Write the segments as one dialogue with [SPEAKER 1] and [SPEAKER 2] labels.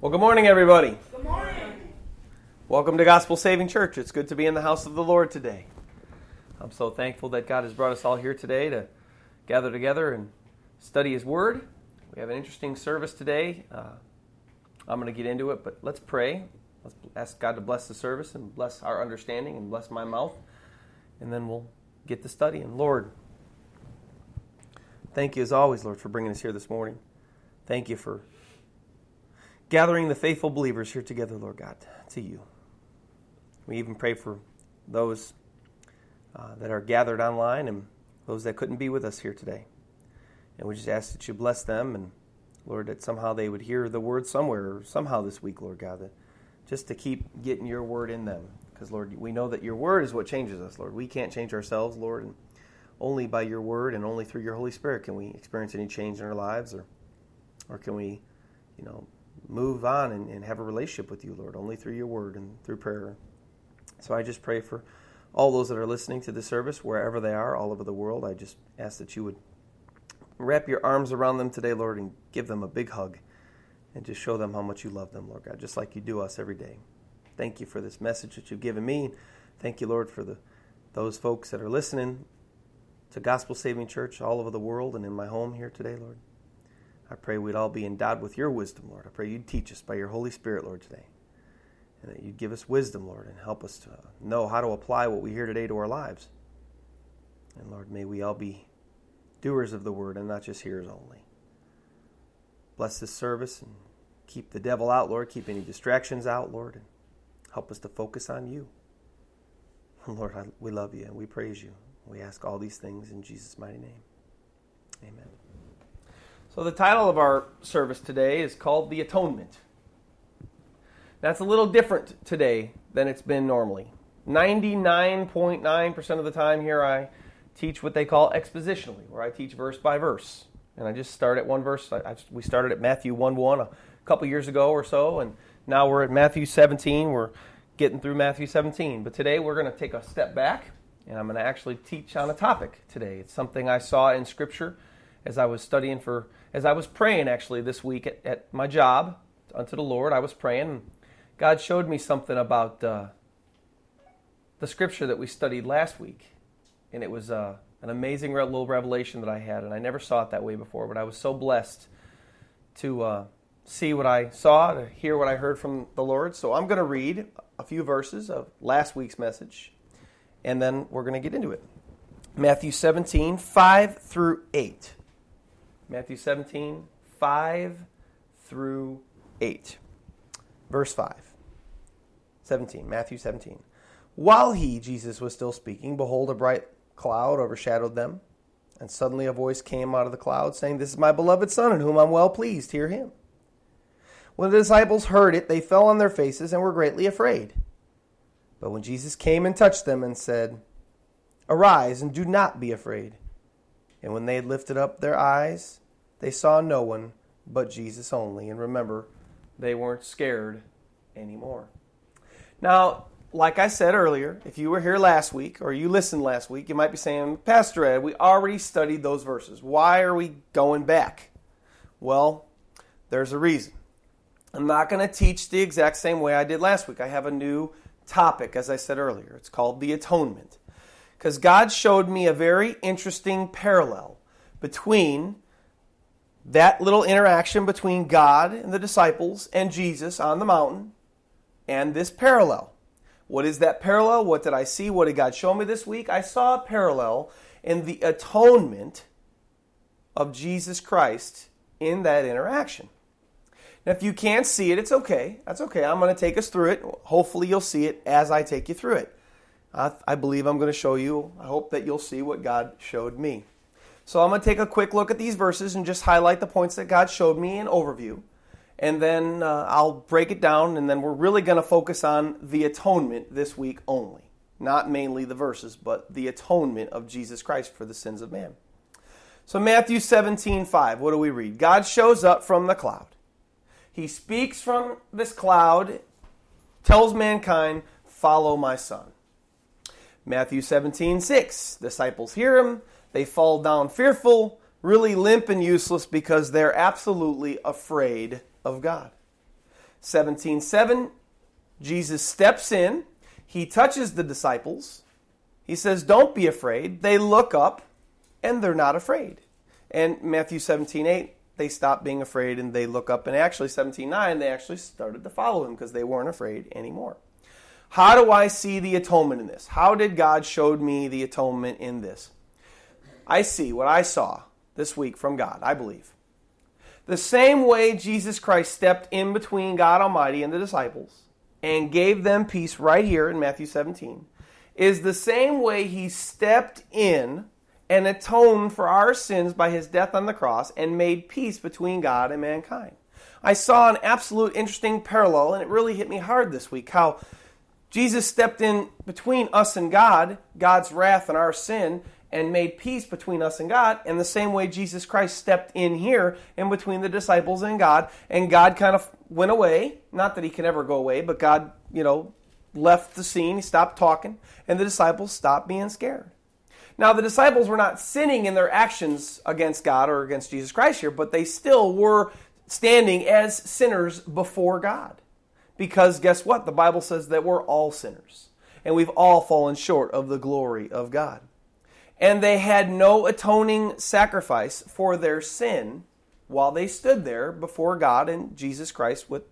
[SPEAKER 1] Well, good morning, everybody.
[SPEAKER 2] Good morning.
[SPEAKER 1] Welcome to Gospel Saving Church. It's good to be in the house of the Lord today. I'm so thankful that God has brought us all here today to gather together and study His Word. We have an interesting service today. Uh, I'm going to get into it, but let's pray. Let's ask God to bless the service and bless our understanding and bless my mouth, and then we'll get to studying. Lord, thank you as always, Lord, for bringing us here this morning. Thank you for gathering the faithful believers here together, Lord God, to you. We even pray for those uh, that are gathered online and those that couldn't be with us here today. And we just ask that you bless them and, Lord, that somehow they would hear the word somewhere, somehow this week, Lord God, that just to keep getting your word in them. Because, Lord, we know that your word is what changes us, Lord. We can't change ourselves, Lord, and only by your word and only through your Holy Spirit can we experience any change in our lives or, or can we, you know, move on and, and have a relationship with you, Lord, only through your word and through prayer. So I just pray for all those that are listening to the service, wherever they are, all over the world. I just ask that you would wrap your arms around them today, Lord, and give them a big hug and just show them how much you love them, Lord God, just like you do us every day. Thank you for this message that you've given me. Thank you, Lord, for the those folks that are listening to Gospel Saving Church all over the world and in my home here today, Lord. I pray we'd all be endowed with your wisdom, Lord. I pray you'd teach us by your Holy Spirit, Lord, today. And that you'd give us wisdom, Lord, and help us to know how to apply what we hear today to our lives. And Lord, may we all be doers of the word and not just hearers only. Bless this service and keep the devil out, Lord. Keep any distractions out, Lord, and help us to focus on you. Lord, I, we love you and we praise you. We ask all these things in Jesus' mighty name. Amen. So, the title of our service today is called The Atonement. That's a little different today than it's been normally. 99.9% of the time here, I teach what they call expositionally, where I teach verse by verse. And I just start at one verse. I, I, we started at Matthew 1 1 a couple years ago or so, and now we're at Matthew 17. We're getting through Matthew 17. But today we're going to take a step back, and I'm going to actually teach on a topic today. It's something I saw in Scripture as I was studying for as I was praying actually this week at, at my job unto the Lord, I was praying. God showed me something about uh, the scripture that we studied last week, and it was uh, an amazing little revelation that I had, and I never saw it that way before. But I was so blessed to uh, see what I saw, to hear what I heard from the Lord. So I'm going to read a few verses of last week's message, and then we're going to get into it. Matthew 17, 5 through 8. Matthew 17, 5 through 8. Verse 5. 17, Matthew 17. While he, Jesus, was still speaking, behold, a bright cloud overshadowed them. And suddenly a voice came out of the cloud, saying, This is my beloved Son, in whom I'm well pleased. Hear him. When the disciples heard it, they fell on their faces and were greatly afraid. But when Jesus came and touched them and said, Arise and do not be afraid. And when they had lifted up their eyes, they saw no one but Jesus only. And remember, they weren't scared anymore. Now, like I said earlier, if you were here last week or you listened last week, you might be saying, Pastor Ed, we already studied those verses. Why are we going back? Well, there's a reason. I'm not going to teach the exact same way I did last week. I have a new topic, as I said earlier. It's called the atonement because God showed me a very interesting parallel between that little interaction between God and the disciples and Jesus on the mountain and this parallel. What is that parallel? What did I see? What did God show me this week? I saw a parallel in the atonement of Jesus Christ in that interaction. Now, if you can't see it, it's okay. That's okay. I'm going to take us through it. Hopefully, you'll see it as I take you through it. I, I believe I'm going to show you. I hope that you'll see what God showed me. So I'm going to take a quick look at these verses and just highlight the points that God showed me in overview. And then uh, I'll break it down, and then we're really going to focus on the atonement this week only. Not mainly the verses, but the atonement of Jesus Christ for the sins of man. So, Matthew 17, 5, what do we read? God shows up from the cloud. He speaks from this cloud, tells mankind, Follow my son. Matthew 17, 6. Disciples hear him. They fall down fearful, really limp and useless because they're absolutely afraid of God. 17 7, Jesus steps in, he touches the disciples, he says, Don't be afraid. They look up and they're not afraid. And Matthew 17 8, they stop being afraid and they look up. And actually, 17 9, they actually started to follow him because they weren't afraid anymore. How do I see the atonement in this? How did God show me the atonement in this? I see what I saw this week from God, I believe. The same way Jesus Christ stepped in between God Almighty and the disciples and gave them peace right here in Matthew 17 is the same way he stepped in and atoned for our sins by his death on the cross and made peace between God and mankind. I saw an absolute interesting parallel, and it really hit me hard this week how Jesus stepped in between us and God, God's wrath and our sin, and made peace between us and God, And the same way Jesus Christ stepped in here in between the disciples and God, and God kind of went away. Not that he can ever go away, but God, you know, left the scene, he stopped talking, and the disciples stopped being scared. Now, the disciples were not sinning in their actions against God or against Jesus Christ here, but they still were standing as sinners before God. Because guess what? The Bible says that we're all sinners and we've all fallen short of the glory of God. And they had no atoning sacrifice for their sin while they stood there before God and Jesus Christ with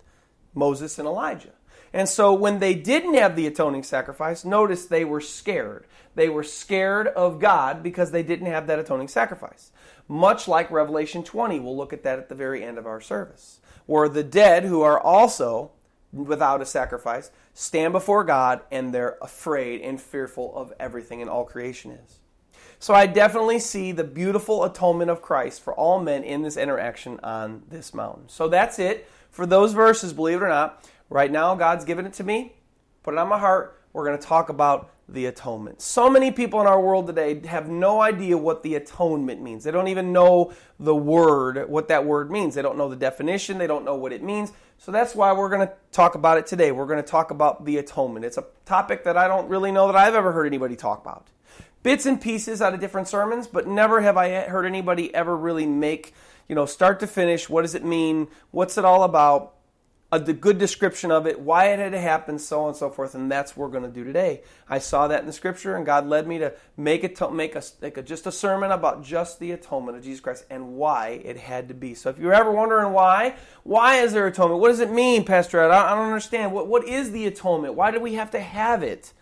[SPEAKER 1] Moses and Elijah. And so when they didn't have the atoning sacrifice, notice they were scared. They were scared of God because they didn't have that atoning sacrifice. Much like Revelation 20, we'll look at that at the very end of our service, where the dead who are also without a sacrifice stand before God and they're afraid and fearful of everything and all creation is. So I definitely see the beautiful atonement of Christ for all men in this interaction on this mountain. So that's it for those verses, believe it or not. Right now, God's given it to me, put it on my heart. We're going to talk about the atonement. So many people in our world today have no idea what the atonement means. They don't even know the word, what that word means. They don't know the definition, they don't know what it means. So that's why we're going to talk about it today. We're going to talk about the atonement. It's a topic that I don't really know that I've ever heard anybody talk about. Bits and pieces out of different sermons, but never have I heard anybody ever really make, you know, start to finish, what does it mean? What's it all about? A good description of it, why it had to happen, so on and so forth, and that's what we're going to do today. I saw that in the scripture, and God led me to make it make a, make a, just a sermon about just the atonement of Jesus Christ and why it had to be. So, if you're ever wondering why, why is there atonement? What does it mean, Pastor Ed? I, I don't understand. What what is the atonement? Why do we have to have it?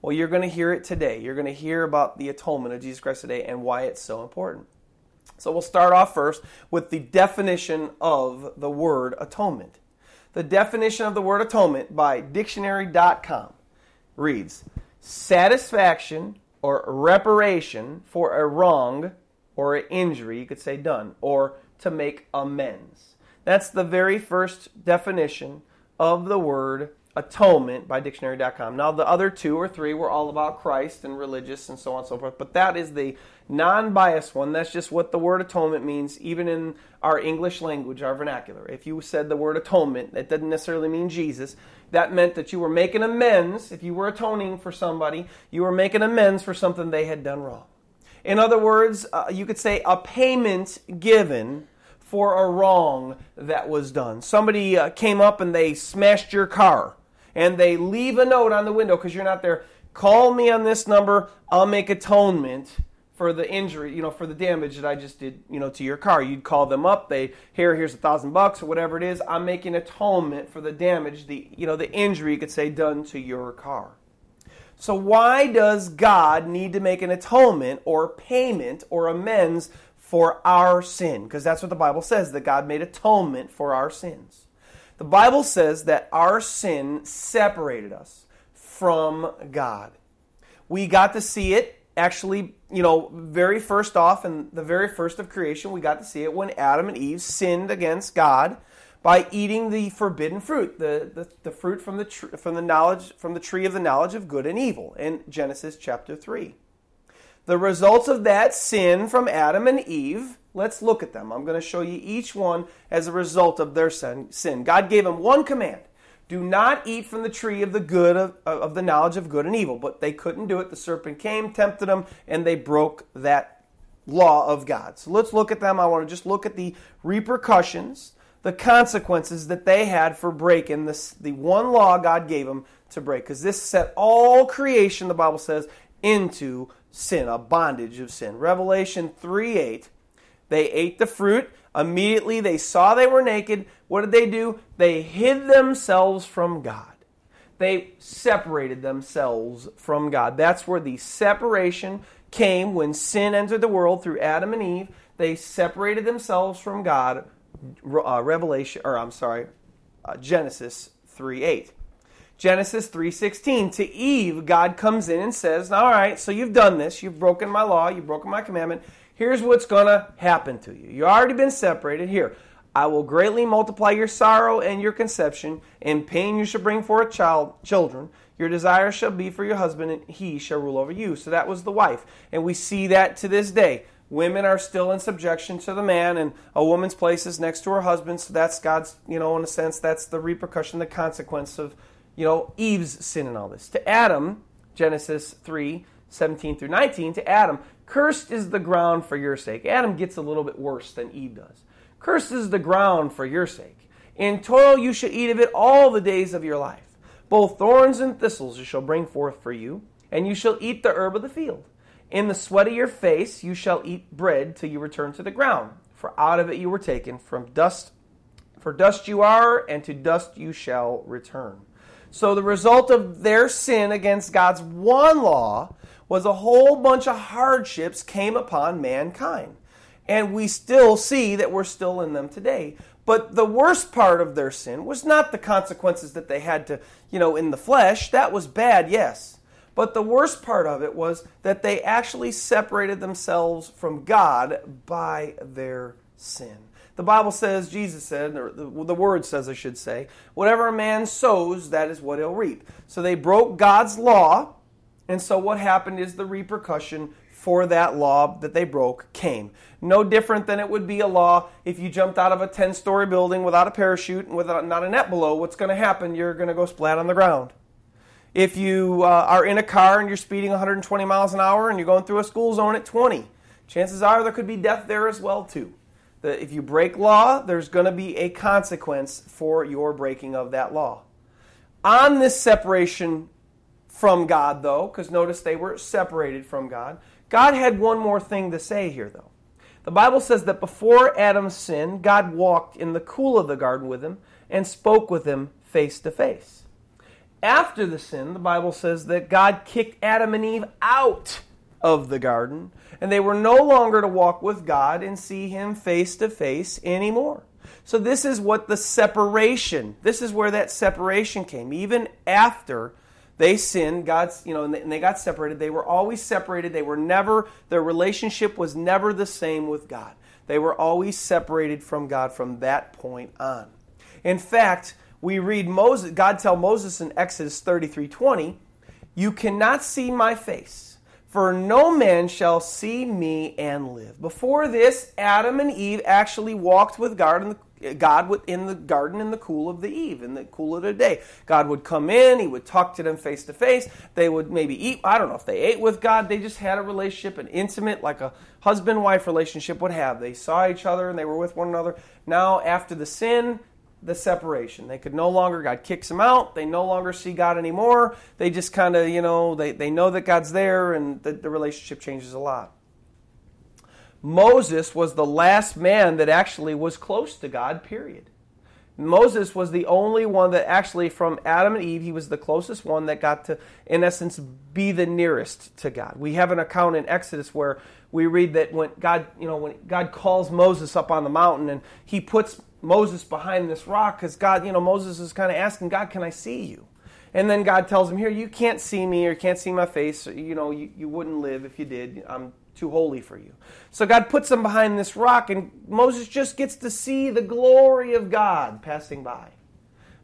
[SPEAKER 1] Well, you're going to hear it today. You're going to hear about the atonement of Jesus Christ today and why it's so important. So, we'll start off first with the definition of the word atonement. The definition of the word atonement by dictionary.com reads satisfaction or reparation for a wrong or an injury, you could say done, or to make amends. That's the very first definition of the word atonement by dictionary.com. Now, the other two or three were all about Christ and religious and so on and so forth, but that is the non biased one. That's just what the word atonement means, even in our English language, our vernacular. If you said the word atonement, that doesn't necessarily mean Jesus. That meant that you were making amends. If you were atoning for somebody, you were making amends for something they had done wrong. In other words, uh, you could say a payment given for a wrong that was done. Somebody uh, came up and they smashed your car and they leave a note on the window because you're not there. Call me on this number. I'll make atonement for the injury, you know, for the damage that I just did, you know, to your car. You'd call them up. They here, here's a thousand bucks or whatever it is. I'm making atonement for the damage, the you know, the injury you could say done to your car. So why does God need to make an atonement or payment or amends for our sin? Because that's what the Bible says that God made atonement for our sins. The Bible says that our sin separated us from God. We got to see it actually, you know, very first off in the very first of creation, we got to see it when Adam and Eve sinned against God by eating the forbidden fruit, the, the, the fruit from the, tr- from, the knowledge, from the tree of the knowledge of good and evil in Genesis chapter 3. The results of that sin from Adam and Eve Let's look at them. I'm going to show you each one as a result of their sin. God gave them one command do not eat from the tree of the good of, of, the knowledge of good and evil. But they couldn't do it. The serpent came, tempted them, and they broke that law of God. So let's look at them. I want to just look at the repercussions, the consequences that they had for breaking this, the one law God gave them to break. Because this set all creation, the Bible says, into sin, a bondage of sin. Revelation 3 8. They ate the fruit. Immediately they saw they were naked. What did they do? They hid themselves from God. They separated themselves from God. That's where the separation came when sin entered the world through Adam and Eve. They separated themselves from God. Uh, Revelation, or I'm sorry, uh, Genesis 3 8. Genesis 3:16 to Eve God comes in and says, "All right, so you've done this. You've broken my law, you've broken my commandment. Here's what's going to happen to you. You've already been separated. Here, I will greatly multiply your sorrow and your conception. In pain you shall bring forth child, children. Your desire shall be for your husband, and he shall rule over you. So that was the wife. And we see that to this day. Women are still in subjection to the man, and a woman's place is next to her husband. So that's God's, you know, in a sense, that's the repercussion, the consequence of, you know, Eve's sin and all this. To Adam, Genesis 3 17 through 19, to Adam, cursed is the ground for your sake. Adam gets a little bit worse than Eve does. Cursed is the ground for your sake. In toil you shall eat of it all the days of your life. Both thorns and thistles you shall bring forth for you, and you shall eat the herb of the field. In the sweat of your face you shall eat bread till you return to the ground, for out of it you were taken, from dust for dust you are, and to dust you shall return. So the result of their sin against God's one law was a whole bunch of hardships came upon mankind. And we still see that we're still in them today. But the worst part of their sin was not the consequences that they had to, you know, in the flesh. That was bad, yes. But the worst part of it was that they actually separated themselves from God by their sin. The Bible says, Jesus said, or the, the Word says, I should say, whatever a man sows, that is what he'll reap. So they broke God's law, and so what happened is the repercussion for that law that they broke came. No different than it would be a law if you jumped out of a 10 story building without a parachute and without not a net below. What's going to happen? You're going to go splat on the ground. If you uh, are in a car and you're speeding 120 miles an hour and you're going through a school zone at 20, chances are there could be death there as well too. The, if you break law, there's going to be a consequence for your breaking of that law. On this separation from God, though, because notice they were separated from God, God had one more thing to say here, though. The Bible says that before Adam's sin, God walked in the cool of the garden with him and spoke with him face to face. After the sin, the Bible says that God kicked Adam and Eve out of the garden, and they were no longer to walk with God and see him face to face anymore. So this is what the separation, this is where that separation came. Even after they sinned, God's, you know, and they got separated. They were always separated. They were never, their relationship was never the same with God. They were always separated from God from that point on. In fact, we read Moses, God tell Moses in Exodus 33 20, You cannot see my face, for no man shall see me and live. Before this, Adam and Eve actually walked with God in the God in the garden in the cool of the eve, in the cool of the day. God would come in, he would talk to them face to face. They would maybe eat. I don't know if they ate with God. They just had a relationship, an intimate, like a husband wife relationship would have. They saw each other and they were with one another. Now, after the sin, the separation. They could no longer, God kicks them out. They no longer see God anymore. They just kind of, you know, they, they know that God's there and the, the relationship changes a lot. Moses was the last man that actually was close to God, period. Moses was the only one that actually, from Adam and Eve, he was the closest one that got to, in essence, be the nearest to God. We have an account in Exodus where we read that when God, you know, when God calls Moses up on the mountain and he puts Moses behind this rock because God, you know, Moses is kind of asking God, "Can I see you?" And then God tells him, "Here, you can't see me or you can't see my face. You know, you, you wouldn't live if you did. I'm too holy for you. So God puts him behind this rock, and Moses just gets to see the glory of God passing by.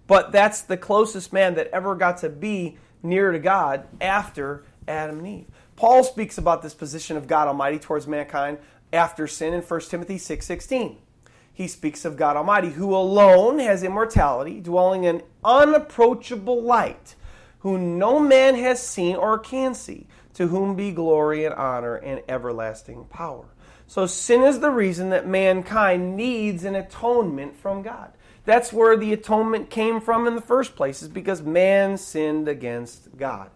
[SPEAKER 1] But that's the closest man that ever got to be near to God after Adam and Eve. Paul speaks about this position of God Almighty towards mankind after sin in 1 Timothy 6:16. He speaks of God Almighty, who alone has immortality, dwelling in unapproachable light, who no man has seen or can see to whom be glory and honor and everlasting power. So sin is the reason that mankind needs an atonement from God. That's where the atonement came from in the first place, is because man sinned against God.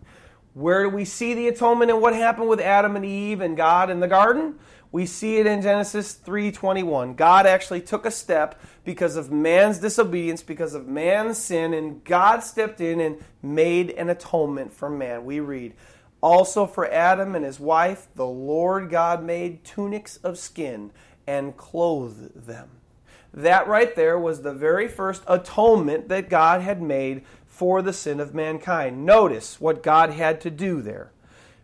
[SPEAKER 1] Where do we see the atonement and what happened with Adam and Eve and God in the garden? We see it in Genesis 3:21. God actually took a step because of man's disobedience, because of man's sin, and God stepped in and made an atonement for man. We read, "Also for Adam and his wife, the Lord God made tunics of skin and clothed them." That right there was the very first atonement that God had made for the sin of mankind. Notice what God had to do there.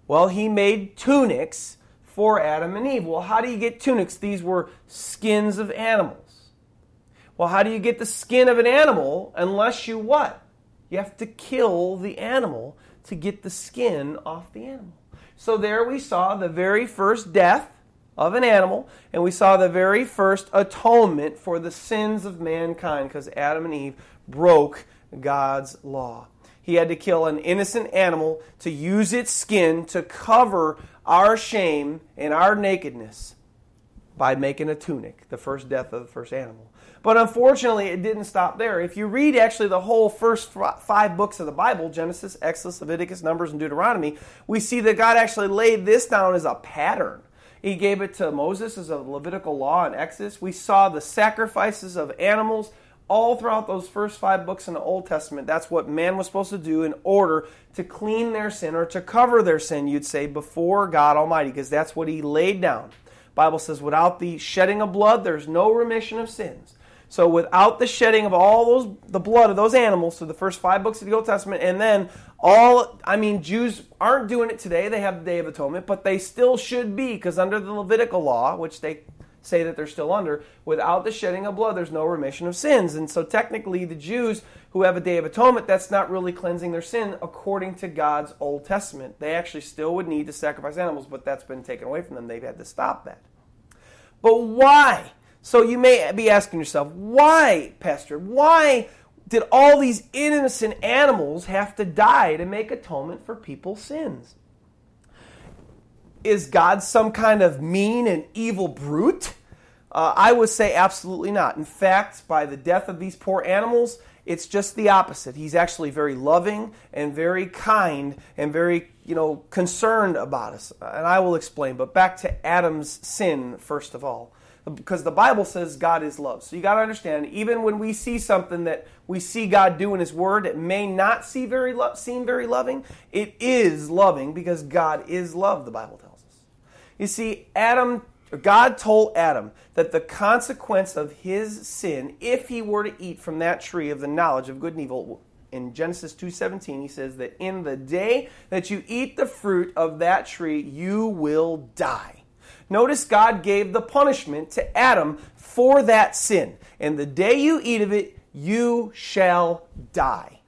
[SPEAKER 1] Well, he made tunics for Adam and Eve. Well, how do you get tunics? These were skins of animals. Well, how do you get the skin of an animal unless you what? You have to kill the animal to get the skin off the animal. So there we saw the very first death of an animal, and we saw the very first atonement for the sins of mankind because Adam and Eve broke God's law. He had to kill an innocent animal to use its skin to cover our shame and our nakedness by making a tunic, the first death of the first animal. But unfortunately, it didn't stop there. If you read actually the whole first five books of the Bible Genesis, Exodus, Leviticus, Numbers, and Deuteronomy we see that God actually laid this down as a pattern he gave it to Moses as a Levitical law in Exodus. We saw the sacrifices of animals all throughout those first five books in the Old Testament. That's what man was supposed to do in order to clean their sin or to cover their sin, you'd say, before God Almighty, because that's what he laid down. Bible says, without the shedding of blood, there's no remission of sins. So without the shedding of all those the blood of those animals, so the first five books of the Old Testament, and then all I mean, Jews aren't doing it today. They have the Day of Atonement, but they still should be, because under the Levitical law, which they say that they're still under, without the shedding of blood, there's no remission of sins. And so technically the Jews who have a Day of Atonement, that's not really cleansing their sin according to God's Old Testament. They actually still would need to sacrifice animals, but that's been taken away from them. They've had to stop that. But why? So you may be asking yourself, why, Pastor? Why did all these innocent animals have to die to make atonement for people's sins? Is God some kind of mean and evil brute? Uh, I would say absolutely not. In fact, by the death of these poor animals, it's just the opposite. He's actually very loving and very kind and very, you know, concerned about us. And I will explain. But back to Adam's sin, first of all because the Bible says God is love. So you got to understand, even when we see something that we see God do in His Word, it may not see very lo- seem very loving. It is loving because God is love. The Bible tells us. You see, Adam, God told Adam that the consequence of his sin, if he were to eat from that tree of the knowledge of good and evil, in Genesis 2:17 he says that in the day that you eat the fruit of that tree you will die. Notice God gave the punishment to Adam for that sin. And the day you eat of it, you shall die.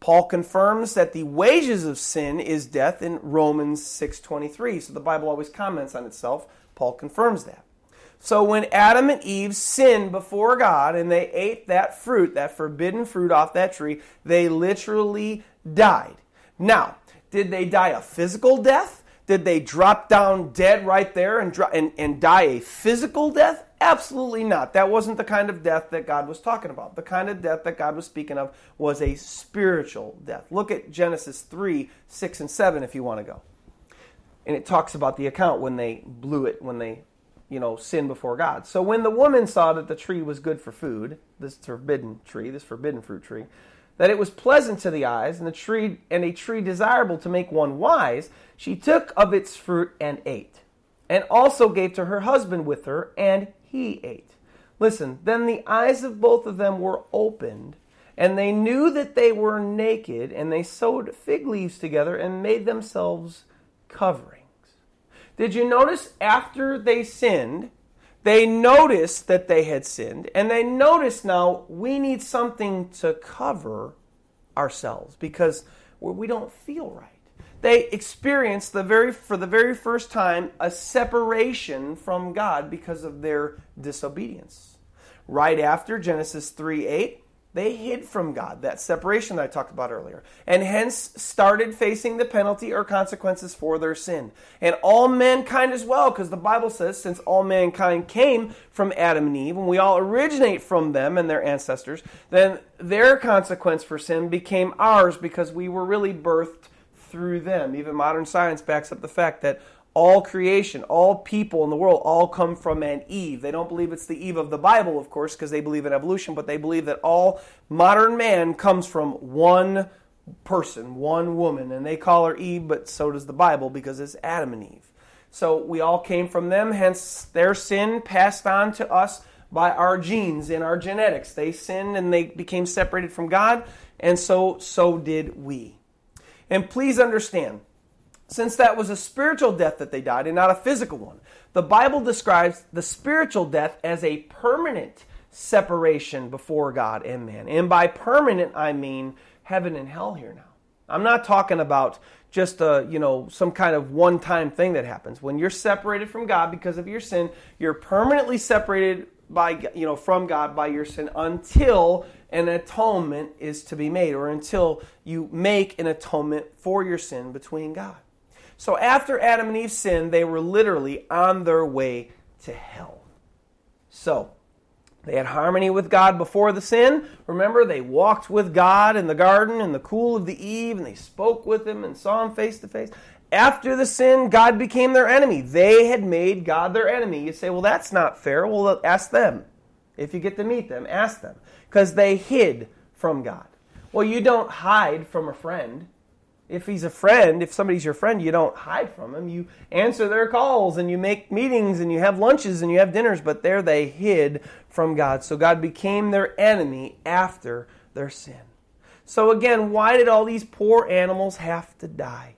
[SPEAKER 1] Paul confirms that the wages of sin is death in Romans 6:23. So the Bible always comments on itself. Paul confirms that. So when Adam and Eve sinned before God and they ate that fruit, that forbidden fruit off that tree, they literally died. Now, did they die a physical death? Did they drop down dead right there and, and, and die a physical death? Absolutely not. That wasn't the kind of death that God was talking about. The kind of death that God was speaking of was a spiritual death. Look at Genesis 3 6 and 7 if you want to go. And it talks about the account when they blew it, when they, you know, sinned before God. So when the woman saw that the tree was good for food, this forbidden tree, this forbidden fruit tree, that it was pleasant to the eyes, and the tree and a tree desirable to make one wise, she took of its fruit and ate, and also gave to her husband with her, and he ate. Listen, then the eyes of both of them were opened, and they knew that they were naked, and they sewed fig leaves together and made themselves coverings. Did you notice after they sinned, they noticed that they had sinned, and they noticed now we need something to cover ourselves because we don't feel right. They experienced the very for the very first time a separation from God because of their disobedience. Right after Genesis 3 8, They hid from God, that separation that I talked about earlier, and hence started facing the penalty or consequences for their sin. And all mankind as well, because the Bible says, since all mankind came from Adam and Eve, and we all originate from them and their ancestors, then their consequence for sin became ours because we were really birthed through them. Even modern science backs up the fact that all creation, all people in the world, all come from an Eve. They don't believe it's the Eve of the Bible, of course, because they believe in evolution, but they believe that all modern man comes from one person, one woman. And they call her Eve, but so does the Bible because it's Adam and Eve. So we all came from them, hence their sin passed on to us by our genes and our genetics. They sinned and they became separated from God, and so so did we. And please understand, since that was a spiritual death that they died and not a physical one. The Bible describes the spiritual death as a permanent separation before God and man. And by permanent, I mean heaven and hell here now. I'm not talking about just a, you know, some kind of one-time thing that happens. When you're separated from God because of your sin, you're permanently separated by you know from God by your sin until an atonement is to be made or until you make an atonement for your sin between God. So after Adam and Eve sinned, they were literally on their way to hell. So, they had harmony with God before the sin. Remember, they walked with God in the garden in the cool of the eve, and they spoke with Him and saw Him face to face. After the sin, God became their enemy. They had made God their enemy. You say, well, that's not fair. Well, ask them. If you get to meet them, ask them. Because they hid from God. Well, you don't hide from a friend if he's a friend, if somebody's your friend, you don't hide from him. You answer their calls and you make meetings and you have lunches and you have dinners, but there they hid from God. So God became their enemy after their sin. So again, why did all these poor animals have to die?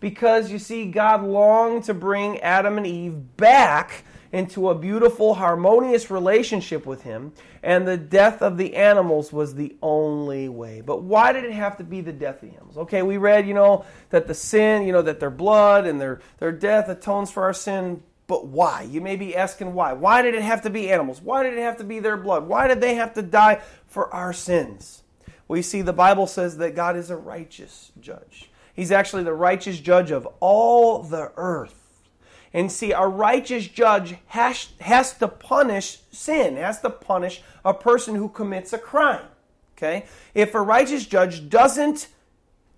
[SPEAKER 1] Because you see, God longed to bring Adam and Eve back into a beautiful, harmonious relationship with Him, and the death of the animals was the only way. But why did it have to be the death of the animals? Okay, we read, you know, that the sin, you know, that their blood and their, their death atones for our sin, but why? You may be asking why. Why did it have to be animals? Why did it have to be their blood? Why did they have to die for our sins? Well, you see, the Bible says that God is a righteous judge. He's actually the righteous judge of all the earth. And see, a righteous judge has, has to punish sin, has to punish a person who commits a crime. Okay? If a righteous judge doesn't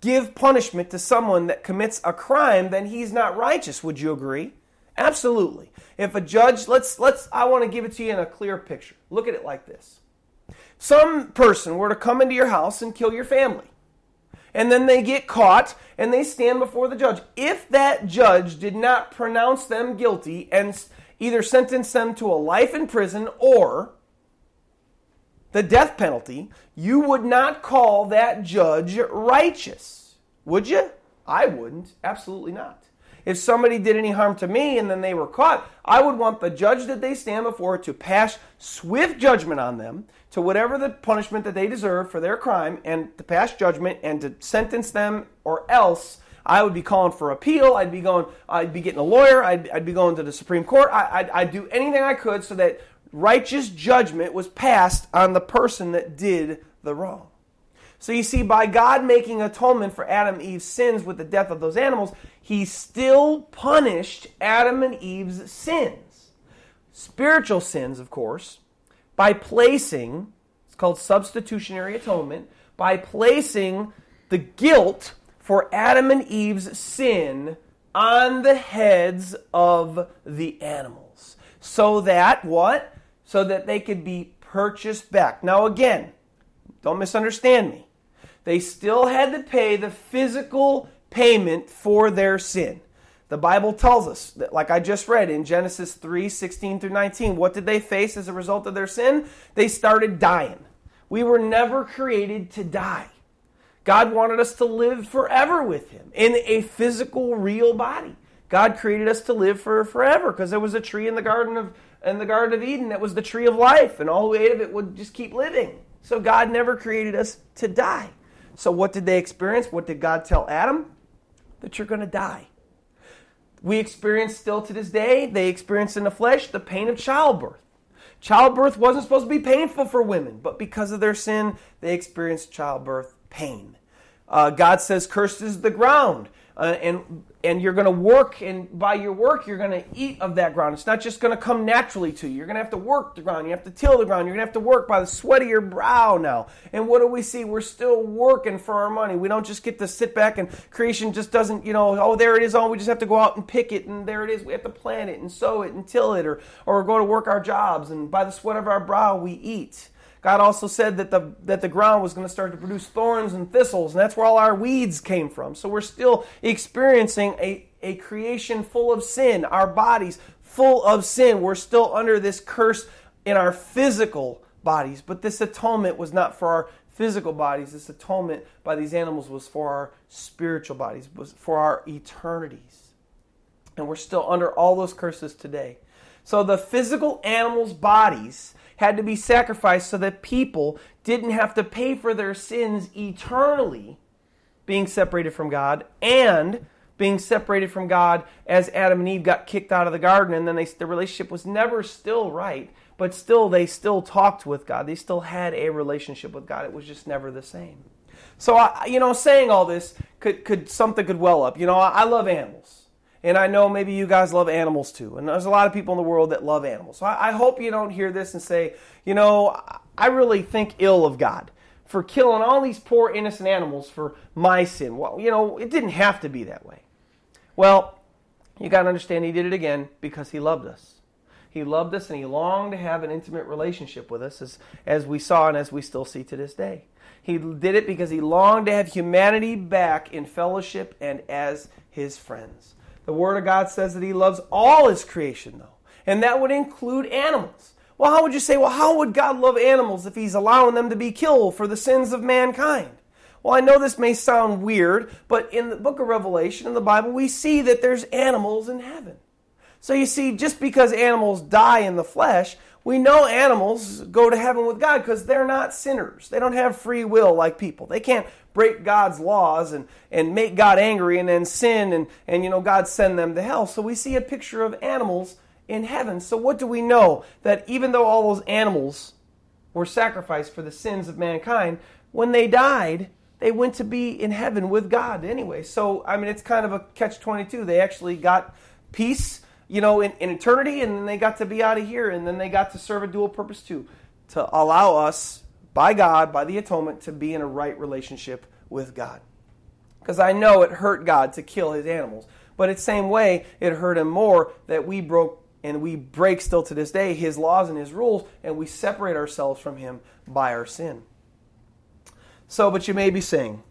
[SPEAKER 1] give punishment to someone that commits a crime, then he's not righteous. Would you agree? Absolutely. If a judge, let's let's I want to give it to you in a clear picture. Look at it like this. Some person were to come into your house and kill your family and then they get caught and they stand before the judge. If that judge did not pronounce them guilty and either sentence them to a life in prison or the death penalty, you would not call that judge righteous. Would you? I wouldn't. Absolutely not. If somebody did any harm to me and then they were caught, I would want the judge that they stand before to pass swift judgment on them to whatever the punishment that they deserve for their crime and to pass judgment and to sentence them or else I would be calling for appeal. I'd be going, I'd be getting a lawyer. I'd, I'd be going to the Supreme Court. I, would I'd do anything I could so that righteous judgment was passed on the person that did the wrong. So you see, by God making atonement for Adam and Eve's sins with the death of those animals, he still punished Adam and Eve's sins. Spiritual sins, of course, by placing, it's called substitutionary atonement, by placing the guilt for Adam and Eve's sin on the heads of the animals. So that what? So that they could be purchased back. Now, again, don't misunderstand me. They still had to pay the physical payment for their sin. The Bible tells us that, like I just read in Genesis 3 16 through 19, what did they face as a result of their sin? They started dying. We were never created to die. God wanted us to live forever with Him in a physical, real body. God created us to live for forever because there was a tree in the garden of in the Garden of Eden that was the tree of life, and all who ate of it would just keep living. So God never created us to die. So what did they experience? What did God tell Adam? That you're going to die we experience still to this day, they experience in the flesh the pain of childbirth. Childbirth wasn't supposed to be painful for women, but because of their sin, they experienced childbirth pain. Uh, God says, Cursed is the ground uh, and and you're going to work and by your work you're going to eat of that ground. It's not just going to come naturally to you. You're going to have to work the ground. You have to till the ground. You're going to have to work by the sweat of your brow now. And what do we see? We're still working for our money. We don't just get to sit back and creation just doesn't you know oh there it is oh we just have to go out and pick it and there it is. We have to plant it and sow it and till it or or go to work our jobs and by the sweat of our brow we eat God also said that the, that the ground was going to start to produce thorns and thistles, and that's where all our weeds came from. So we're still experiencing a, a creation full of sin, our bodies full of sin. We're still under this curse in our physical bodies, but this atonement was not for our physical bodies. This atonement by these animals was for our spiritual bodies, was for our eternities. And we're still under all those curses today. So the physical animals' bodies had to be sacrificed so that people didn't have to pay for their sins eternally, being separated from God, and being separated from God as Adam and Eve got kicked out of the garden, and then they, the relationship was never still right, but still they still talked with God. They still had a relationship with God. It was just never the same. So, I, you know, saying all this could, could something could well up. You know, I, I love animals. And I know maybe you guys love animals too. And there's a lot of people in the world that love animals. So I, I hope you don't hear this and say, you know, I really think ill of God for killing all these poor innocent animals for my sin. Well, you know, it didn't have to be that way. Well, you got to understand he did it again because he loved us. He loved us and he longed to have an intimate relationship with us as, as we saw and as we still see to this day. He did it because he longed to have humanity back in fellowship and as his friends. The Word of God says that He loves all His creation, though, and that would include animals. Well, how would you say, well, how would God love animals if He's allowing them to be killed for the sins of mankind? Well, I know this may sound weird, but in the book of Revelation, in the Bible, we see that there's animals in heaven. So you see, just because animals die in the flesh, we know animals go to heaven with God because they're not sinners. They don't have free will like people. They can't break God's laws and, and make God angry and then sin and, and, you know, God send them to hell. So we see a picture of animals in heaven. So what do we know? That even though all those animals were sacrificed for the sins of mankind, when they died, they went to be in heaven with God anyway. So, I mean, it's kind of a catch 22. They actually got peace, you know, in, in eternity, and then they got to be out of here, and then they got to serve a dual purpose too to allow us by God, by the atonement, to be in a right relationship with God. Because I know it hurt God to kill his animals. But it's same way, it hurt him more that we broke and we break still to this day his laws and his rules, and we separate ourselves from him by our sin. So, but you may be saying,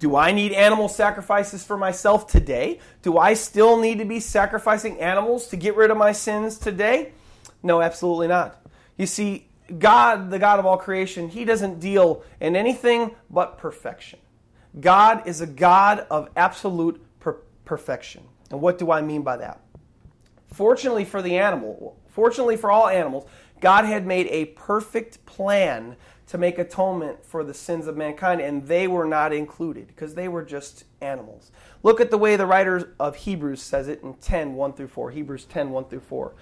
[SPEAKER 1] do I need animal sacrifices for myself today? Do I still need to be sacrificing animals to get rid of my sins today? No, absolutely not. You see, God, the God of all creation, He doesn't deal in anything but perfection. God is a God of absolute per- perfection. And what do I mean by that? Fortunately for the animal, fortunately for all animals, God had made a perfect plan to make atonement for the sins of mankind, and they were not included because they were just animals. Look at the way the writer of Hebrews says it in 10 1 through 4. Hebrews 10 1 through 4.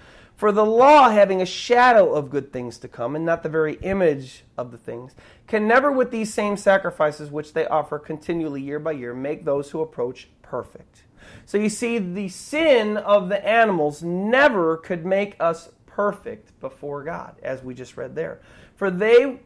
[SPEAKER 1] For the law, having a shadow of good things to come, and not the very image of the things, can never, with these same sacrifices which they offer continually year by year, make those who approach perfect. So you see, the sin of the animals never could make us perfect before God, as we just read there. For they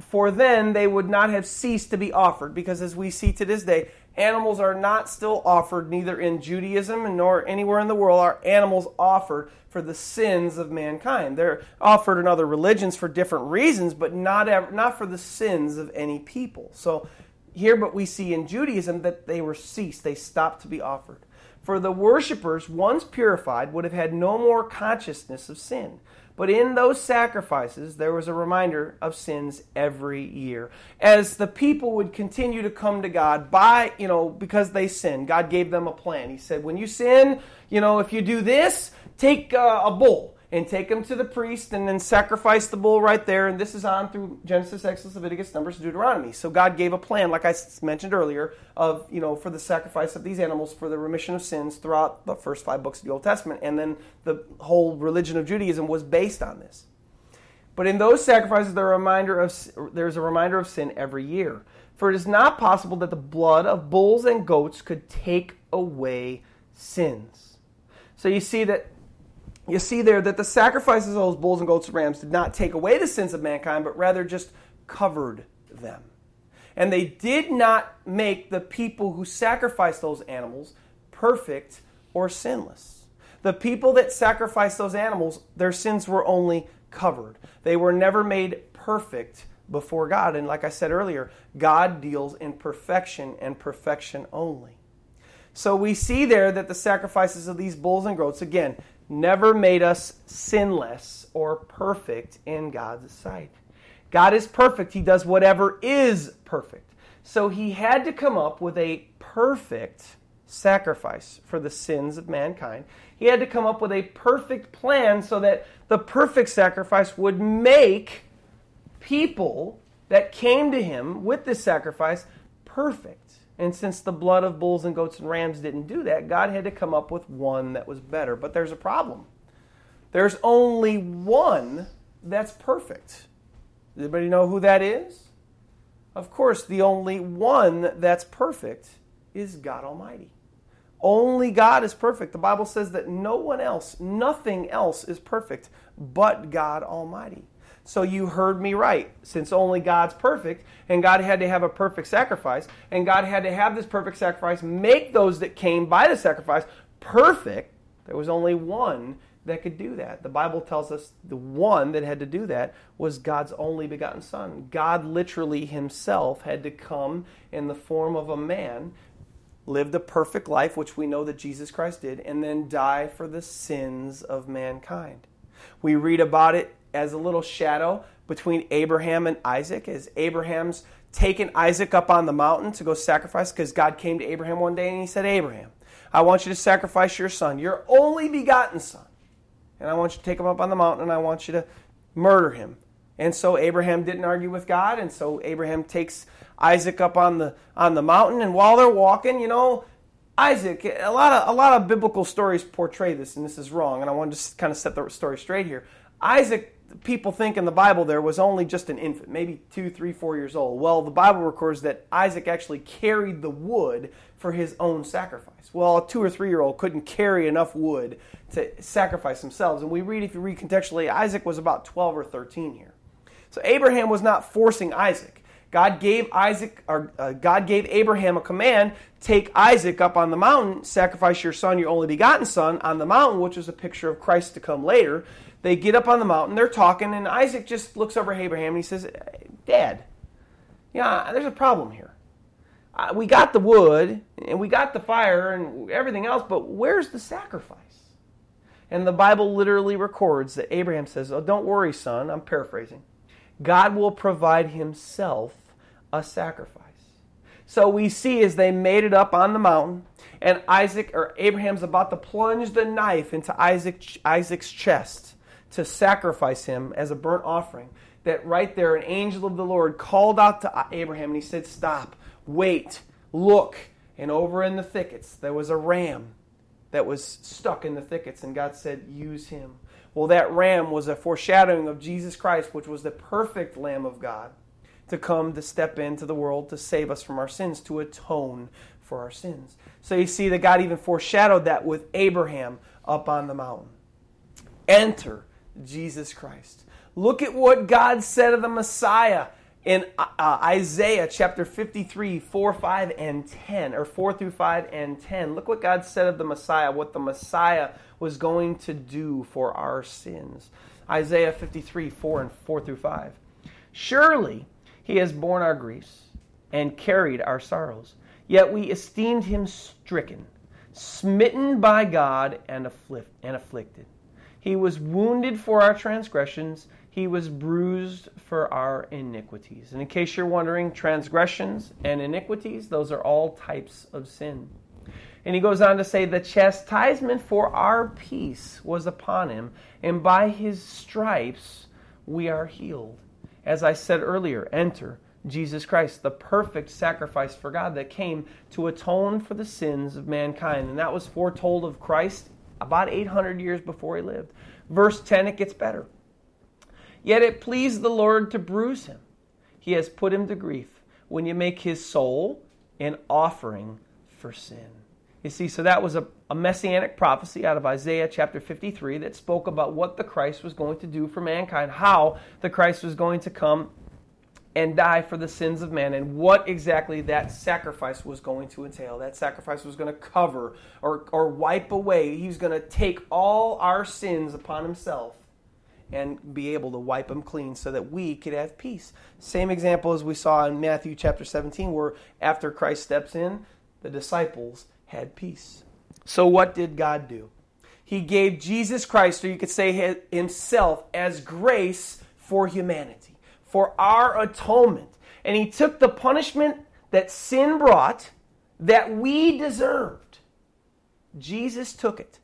[SPEAKER 1] for then they would not have ceased to be offered, because as we see to this day, animals are not still offered neither in Judaism nor anywhere in the world are animals offered for the sins of mankind. They're offered in other religions for different reasons, but not ever, not for the sins of any people. So here, but we see in Judaism that they were ceased; they stopped to be offered. For the worshippers, once purified, would have had no more consciousness of sin. But in those sacrifices, there was a reminder of sins every year. As the people would continue to come to God by, you know, because they sinned, God gave them a plan. He said, when you sin, you know, if you do this, take uh, a bull and take them to the priest and then sacrifice the bull right there. And this is on through Genesis, Exodus, Leviticus, Numbers, Deuteronomy. So God gave a plan, like I mentioned earlier, of you know for the sacrifice of these animals for the remission of sins throughout the first five books of the Old Testament, and then the whole religion of Judaism was based on this. But in those sacrifices, there of, there's a reminder of sin every year. For it is not possible that the blood of bulls and goats could take away sins. So you see that you see there that the sacrifices of those bulls and goats and rams did not take away the sins of mankind, but rather just covered them. And they did not make the people who sacrificed those animals perfect or sinless. The people that sacrificed those animals, their sins were only covered. They were never made perfect before God. And like I said earlier, God deals in perfection and perfection only. So we see there that the sacrifices of these bulls and goats, again, never made us sinless or perfect in God's sight. God is perfect. He does whatever is perfect. So he had to come up with a perfect sacrifice for the sins of mankind. He had to come up with a perfect plan so that the perfect sacrifice would make people that came to him with this sacrifice perfect. And since the blood of bulls and goats and rams didn't do that, God had to come up with one that was better. But there's a problem. There's only one that's perfect. Does anybody know who that is? Of course, the only one that's perfect is God Almighty. Only God is perfect. The Bible says that no one else, nothing else is perfect but God Almighty. So you heard me right. Since only God's perfect, and God had to have a perfect sacrifice, and God had to have this perfect sacrifice make those that came by the sacrifice perfect, there was only one that could do that. The Bible tells us the one that had to do that was God's only begotten Son. God literally Himself had to come in the form of a man, lived a perfect life, which we know that Jesus Christ did, and then die for the sins of mankind. We read about it as a little shadow between Abraham and Isaac as Abraham's taken Isaac up on the mountain to go sacrifice because God came to Abraham one day and he said, Abraham, I want you to sacrifice your son, your only begotten son. And I want you to take him up on the mountain and I want you to murder him. And so Abraham didn't argue with God, and so Abraham takes Isaac up on the on the mountain, and while they're walking, you know, Isaac, a lot of a lot of biblical stories portray this, and this is wrong, and I want to just kind of set the story straight here. Isaac people think in the Bible there was only just an infant, maybe two, three, four years old. Well, the Bible records that Isaac actually carried the wood for his own sacrifice. Well, a two or three year old couldn't carry enough wood to sacrifice themselves. And we read, if you read contextually, Isaac was about 12 or 13 here. So Abraham was not forcing Isaac. God gave Isaac, or uh, God gave Abraham a command: take Isaac up on the mountain, sacrifice your son, your only begotten son, on the mountain, which was a picture of Christ to come later. They get up on the mountain, they're talking, and Isaac just looks over at Abraham and he says, Dad, yeah, there's a problem here. Uh, we got the wood and we got the fire and everything else, but where's the sacrifice? And the Bible literally records that Abraham says, Oh, don't worry, son. I'm paraphrasing. God will provide himself a sacrifice. So we see as they made it up on the mountain, and Isaac or Abraham's about to plunge the knife into Isaac, Isaac's chest to sacrifice him as a burnt offering, that right there an angel of the Lord called out to Abraham and he said, Stop, wait, look. And over in the thickets, there was a ram that was stuck in the thickets, and God said, Use him. Well, that ram was a foreshadowing of Jesus Christ, which was the perfect Lamb of God to come to step into the world to save us from our sins, to atone for our sins. So you see that God even foreshadowed that with Abraham up on the mountain. Enter Jesus Christ. Look at what God said of the Messiah in uh, uh, Isaiah chapter 53, 4, 5, and 10, or 4 through 5 and 10. Look what God said of the Messiah, what the Messiah was going to do for our sins. Isaiah 53, 4 and 4 through 5. Surely he has borne our griefs and carried our sorrows, yet we esteemed him stricken, smitten by God, and, afflict- and afflicted. He was wounded for our transgressions, he was bruised for our iniquities. And in case you're wondering, transgressions and iniquities, those are all types of sin. And he goes on to say, The chastisement for our peace was upon him, and by his stripes we are healed. As I said earlier, enter Jesus Christ, the perfect sacrifice for God that came to atone for the sins of mankind. And that was foretold of Christ about 800 years before he lived. Verse 10, it gets better. Yet it pleased the Lord to bruise him. He has put him to grief when you make his soul an offering for sin. You see, so that was a, a messianic prophecy out of Isaiah chapter 53 that spoke about what the Christ was going to do for mankind, how the Christ was going to come and die for the sins of man, and what exactly that sacrifice was going to entail. That sacrifice was going to cover or, or wipe away. He was going to take all our sins upon himself and be able to wipe them clean so that we could have peace. Same example as we saw in Matthew chapter 17, where after Christ steps in, the disciples had peace. So, what did God do? He gave Jesus Christ, or you could say himself, as grace for humanity, for our atonement. And he took the punishment that sin brought that we deserved. Jesus took it,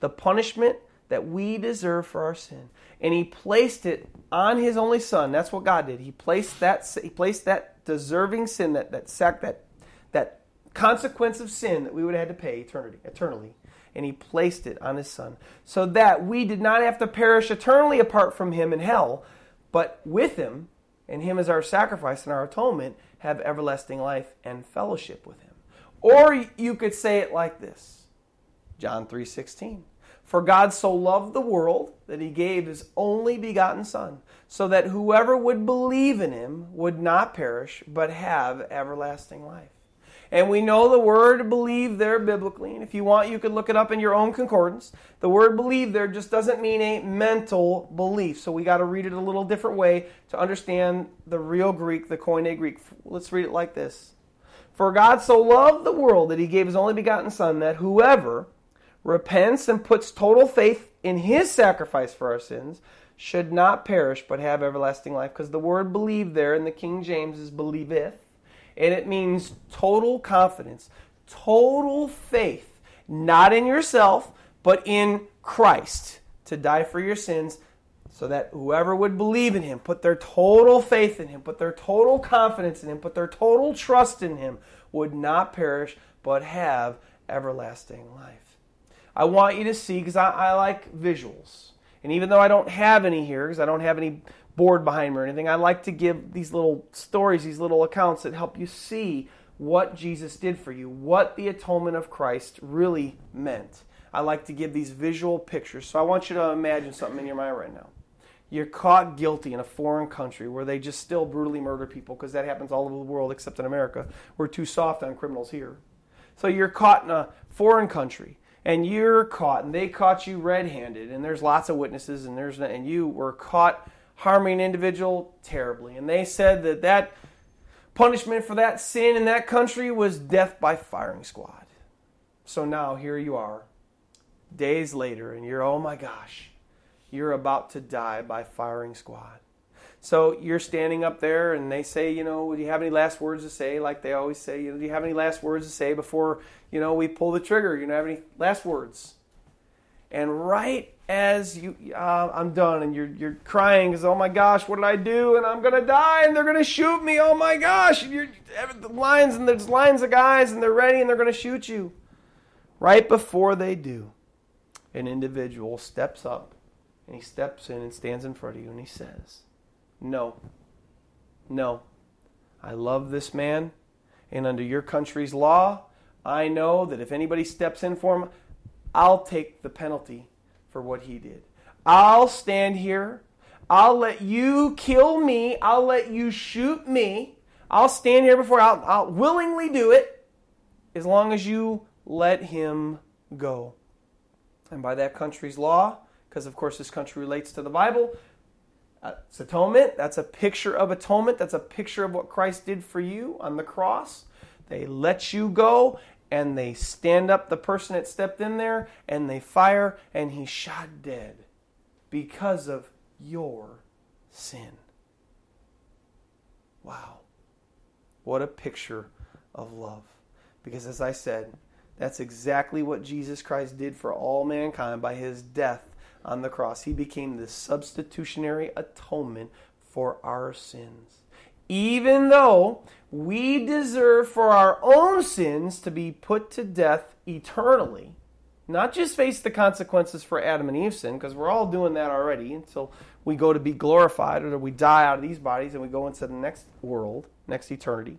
[SPEAKER 1] the punishment that we deserve for our sin and he placed it on his only son. That's what God did. He placed that he placed that deserving sin, that that sac that that consequence of sin that we would have had to pay eternity, eternally. And he placed it on his son. So that we did not have to perish eternally apart from him in hell, but with him, and him as our sacrifice and our atonement, have everlasting life and fellowship with him. Or you could say it like this. John 3:16. For God so loved the world that he gave his only begotten Son, so that whoever would believe in him would not perish, but have everlasting life. And we know the word believe there biblically, and if you want, you could look it up in your own concordance. The word believe there just doesn't mean a mental belief, so we got to read it a little different way to understand the real Greek, the Koine Greek. Let's read it like this For God so loved the world that he gave his only begotten Son, that whoever repents and puts total faith in his sacrifice for our sins should not perish but have everlasting life. Because the word believe there in the King James is believeth, and it means total confidence, total faith, not in yourself, but in Christ to die for your sins. So that whoever would believe in him, put their total faith in him, put their total confidence in him, put their total trust in him, would not perish but have everlasting life. I want you to see because I, I like visuals. And even though I don't have any here, because I don't have any board behind me or anything, I like to give these little stories, these little accounts that help you see what Jesus did for you, what the atonement of Christ really meant. I like to give these visual pictures. So I want you to imagine something in your mind right now. You're caught guilty in a foreign country where they just still brutally murder people because that happens all over the world except in America. We're too soft on criminals here. So you're caught in a foreign country and you're caught and they caught you red-handed and there's lots of witnesses and there's and you were caught harming an individual terribly and they said that that punishment for that sin in that country was death by firing squad so now here you are days later and you're oh my gosh you're about to die by firing squad so you're standing up there, and they say, you know, do you have any last words to say? Like they always say, you know, do you have any last words to say before, you know, we pull the trigger? You know, have any last words? And right as you, uh, I'm done, and you're you're crying because oh my gosh, what did I do? And I'm gonna die, and they're gonna shoot me. Oh my gosh, you're the lines and there's lines of guys, and they're ready, and they're gonna shoot you. Right before they do, an individual steps up, and he steps in and stands in front of you, and he says. No. No. I love this man, and under your country's law, I know that if anybody steps in for him, I'll take the penalty for what he did. I'll stand here. I'll let you kill me. I'll let you shoot me. I'll stand here before I'll, I'll willingly do it as long as you let him go. And by that country's law, because of course this country relates to the Bible, uh, it's atonement. That's a picture of atonement. That's a picture of what Christ did for you on the cross. They let you go and they stand up the person that stepped in there and they fire and he's shot dead because of your sin. Wow. What a picture of love. Because as I said, that's exactly what Jesus Christ did for all mankind by his death on the cross. He became the substitutionary atonement for our sins. Even though we deserve for our own sins to be put to death eternally, Not just face the consequences for Adam and Eve's sin, because we're all doing that already until we go to be glorified or we die out of these bodies and we go into the next world, next eternity.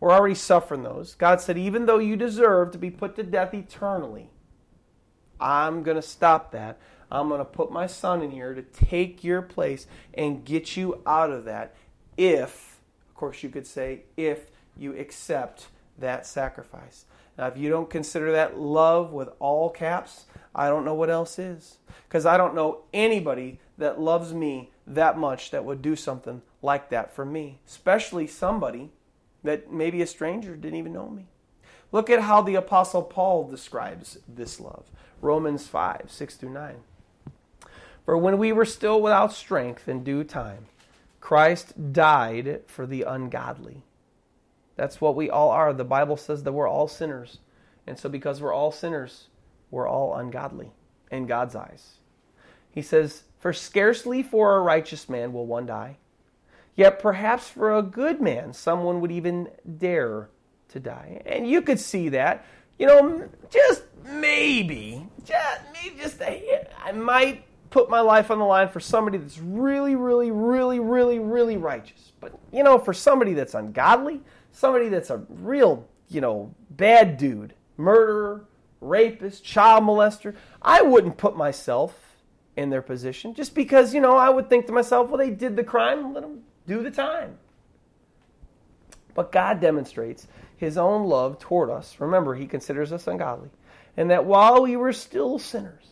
[SPEAKER 1] We're already suffering those. God said, even though you deserve to be put to death eternally, I'm going to stop that. I'm going to put my son in here to take your place and get you out of that if, course, you could say, if you accept that sacrifice. Now, if you don't consider that love with all caps, I don't know what else is. Because I don't know anybody that loves me that much that would do something like that for me, especially somebody that maybe a stranger didn't even know me. Look at how the Apostle Paul describes this love Romans 5 6 through 9. For when we were still without strength in due time, Christ died for the ungodly. That's what we all are. The Bible says that we're all sinners. And so, because we're all sinners, we're all ungodly in God's eyes. He says, For scarcely for a righteous man will one die, yet perhaps for a good man someone would even dare to die. And you could see that. You know, just maybe, just, maybe just a, I might put my life on the line for somebody that's really, really, really, really, really righteous. But, you know, for somebody that's ungodly, somebody that's a real, you know, bad dude, murderer, rapist, child molester, I wouldn't put myself in their position just because, you know, I would think to myself, well, they did the crime, let them do the time. But God demonstrates his own love toward us. Remember, he considers us ungodly. And that while we were still sinners,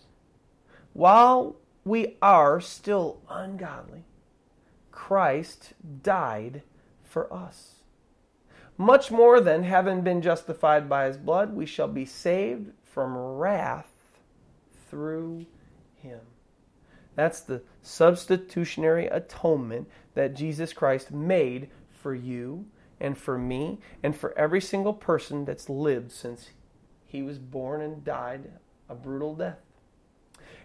[SPEAKER 1] while we are still ungodly, Christ died for us. Much more than having been justified by his blood, we shall be saved from wrath through him. That's the substitutionary atonement that Jesus Christ made for you and for me and for every single person that's lived since he was born and died a brutal death.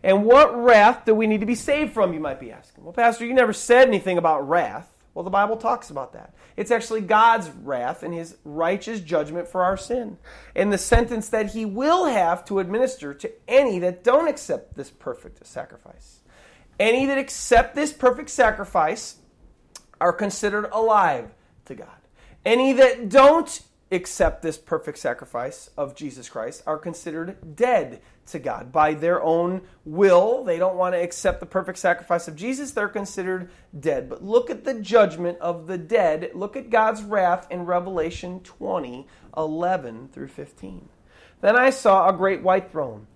[SPEAKER 1] And what wrath do we need to be saved from, you might be asking? Well, Pastor, you never said anything about wrath. Well, the Bible talks about that. It's actually God's wrath and his righteous judgment for our sin. And the sentence that he will have to administer to any that don't accept this perfect sacrifice. Any that accept this perfect sacrifice are considered alive to God. Any that don't accept this perfect sacrifice of Jesus Christ are considered dead to God. By their own will, they don't want to accept the perfect sacrifice of Jesus, they're considered dead. But look at the judgment of the dead. Look at God's wrath in Revelation 20 11 through 15. Then I saw a great white throne,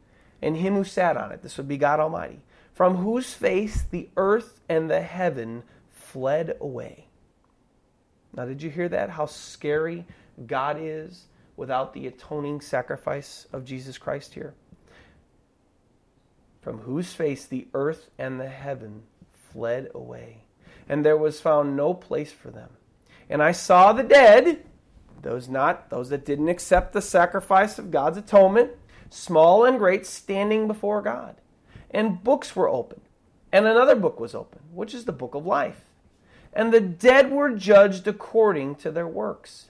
[SPEAKER 1] and him who sat on it, this would be God Almighty, from whose face the earth and the heaven fled away. Now, did you hear that? How scary God is without the atoning sacrifice of Jesus Christ here. From whose face the earth and the heaven fled away, and there was found no place for them. And I saw the dead, those not those that didn't accept the sacrifice of God's atonement, small and great, standing before God. And books were opened. And another book was opened, which is the book of life. And the dead were judged according to their works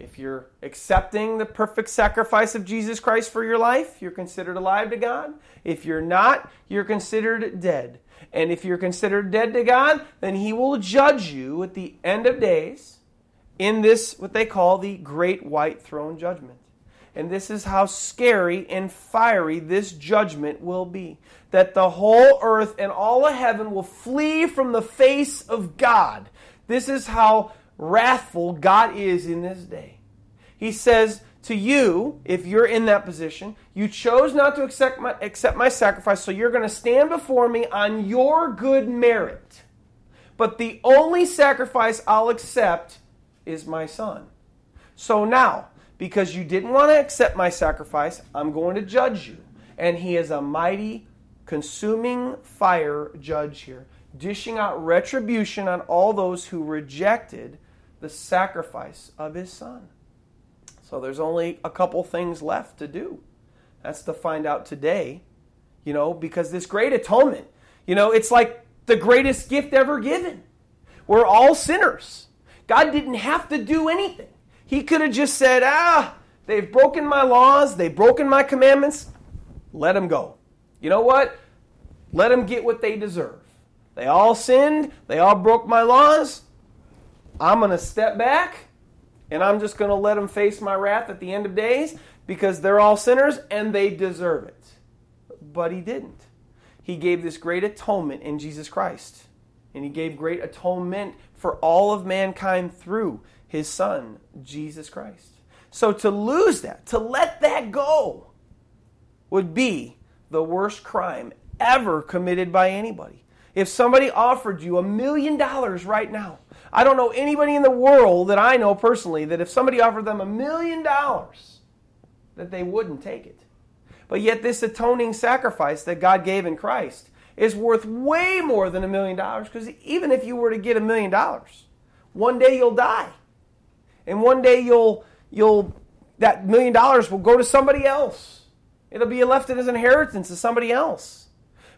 [SPEAKER 1] if you're accepting the perfect sacrifice of Jesus Christ for your life, you're considered alive to God. If you're not, you're considered dead. And if you're considered dead to God, then He will judge you at the end of days in this, what they call the Great White Throne Judgment. And this is how scary and fiery this judgment will be. That the whole earth and all of heaven will flee from the face of God. This is how wrathful God is in this day. He says to you, if you're in that position, you chose not to accept my, accept my sacrifice, so you're going to stand before me on your good merit. But the only sacrifice I'll accept is my son. So now, because you didn't want to accept my sacrifice, I'm going to judge you. And he is a mighty consuming fire judge here, dishing out retribution on all those who rejected the sacrifice of his son. So there's only a couple things left to do. That's to find out today, you know, because this great atonement, you know, it's like the greatest gift ever given. We're all sinners. God didn't have to do anything. He could have just said, ah, they've broken my laws, they've broken my commandments, let them go. You know what? Let them get what they deserve. They all sinned, they all broke my laws. I'm going to step back and I'm just going to let them face my wrath at the end of days because they're all sinners and they deserve it. But he didn't. He gave this great atonement in Jesus Christ. And he gave great atonement for all of mankind through his son, Jesus Christ. So to lose that, to let that go, would be the worst crime ever committed by anybody. If somebody offered you a million dollars right now, I don't know anybody in the world that I know personally that if somebody offered them a million dollars, that they wouldn't take it. But yet, this atoning sacrifice that God gave in Christ is worth way more than a million dollars because even if you were to get a million dollars, one day you'll die. And one day you'll, you'll, that million dollars will go to somebody else. It'll be left as inheritance to somebody else.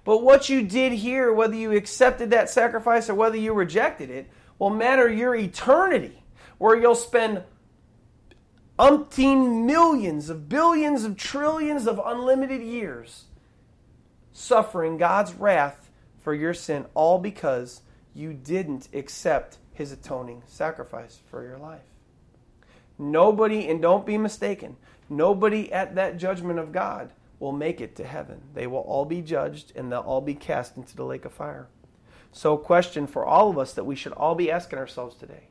[SPEAKER 1] But what you did here, whether you accepted that sacrifice or whether you rejected it, will matter your eternity, where you'll spend umpteen millions of billions of trillions of unlimited years suffering God's wrath for your sin, all because you didn't accept his atoning sacrifice for your life. Nobody, and don't be mistaken, nobody at that judgment of God will make it to heaven. They will all be judged and they'll all be cast into the lake of fire. So, question for all of us that we should all be asking ourselves today